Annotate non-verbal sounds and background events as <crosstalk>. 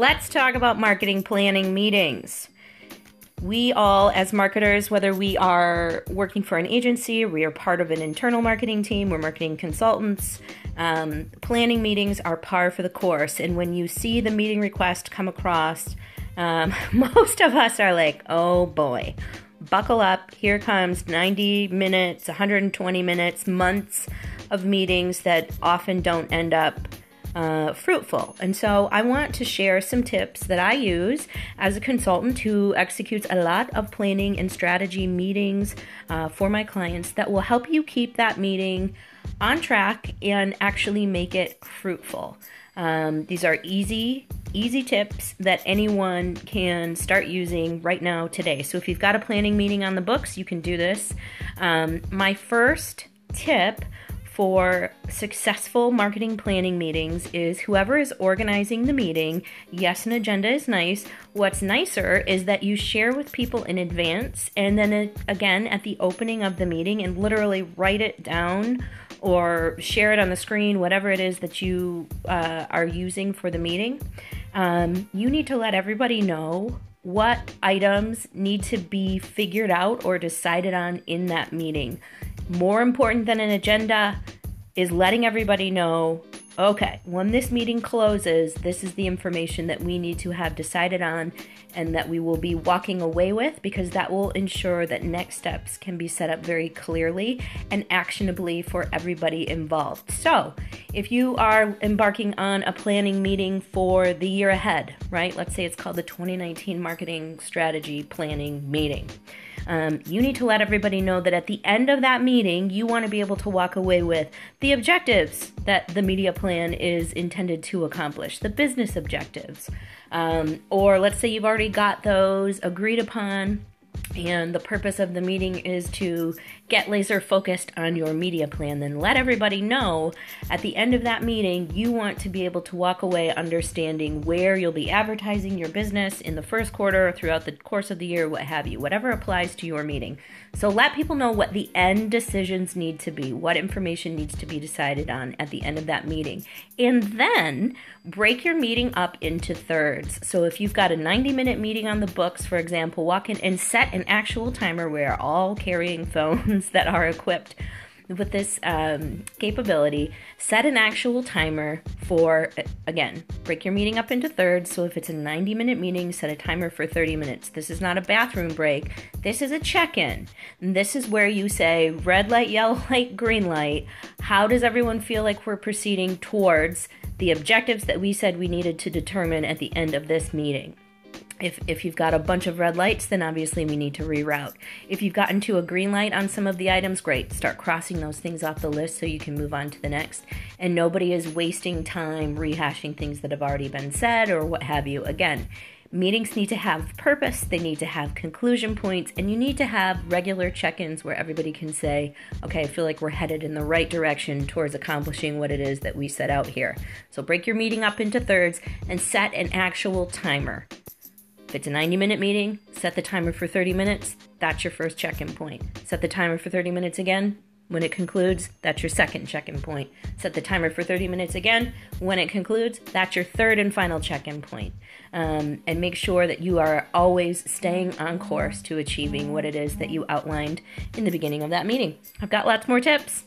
let's talk about marketing planning meetings. We all, as marketers, whether we are working for an agency, we are part of an internal marketing team, we're marketing consultants, um, planning meetings are par for the course. And when you see the meeting request come across, um, <laughs> most of us are like, oh boy, buckle up. Here comes 90 minutes, 120 minutes, months of meetings that often don't end up uh, fruitful. And so I want to share some tips that I use as a consultant who executes a lot of planning and strategy meetings uh, for my clients that will help you keep that meeting on track and actually make it fruitful. Um, these are easy, easy tips that anyone can start using right now today. So if you've got a planning meeting on the books, you can do this. Um, my first tip for successful marketing planning meetings is whoever is organizing the meeting, yes, an agenda is nice. What's nicer is that you share with people in advance and then uh, again at the opening of the meeting and literally write it down or share it on the screen, whatever it is that you uh, are using for the meeting. Um, you need to let everybody know what items need to be figured out or decided on in that meeting. More important than an agenda is letting everybody know okay, when this meeting closes, this is the information that we need to have decided on and that we will be walking away with because that will ensure that next steps can be set up very clearly and actionably for everybody involved. So, if you are embarking on a planning meeting for the year ahead, right? Let's say it's called the 2019 Marketing Strategy Planning Meeting. Um, you need to let everybody know that at the end of that meeting, you want to be able to walk away with the objectives that the media plan is intended to accomplish, the business objectives. Um, or let's say you've already got those agreed upon and the purpose of the meeting is to get laser focused on your media plan. Then let everybody know at the end of that meeting, you want to be able to walk away understanding where you'll be advertising your business in the first quarter, throughout the course of the year, what have you, whatever applies to your meeting. So let people know what the end decisions need to be, what information needs to be decided on at the end of that meeting. And then break your meeting up into thirds. So if you've got a 90 minute meeting on the books, for example, walk in and set an actual timer. We're all carrying <laughs> phones that are equipped with this um, capability, set an actual timer for, again, break your meeting up into thirds. So if it's a 90 minute meeting, set a timer for 30 minutes. This is not a bathroom break. This is a check in. This is where you say red light, yellow <laughs> light, green light. How does everyone feel like we're proceeding towards the objectives that we said we needed to determine at the end of this meeting? If, if you've got a bunch of red lights, then obviously we need to reroute. If you've gotten to a green light on some of the items, great. Start crossing those things off the list so you can move on to the next. And nobody is wasting time rehashing things that have already been said or what have you. Again, meetings need to have purpose, they need to have conclusion points, and you need to have regular check ins where everybody can say, okay, I feel like we're headed in the right direction towards accomplishing what it is that we set out here. So break your meeting up into thirds and set an actual timer. If it's a 90 minute meeting, set the timer for 30 minutes. That's your first check in point. Set the timer for 30 minutes again. When it concludes, that's your second check in point. Set the timer for 30 minutes again. When it concludes, that's your third and final check in point. Um, and make sure that you are always staying on course to achieving what it is that you outlined in the beginning of that meeting. I've got lots more tips.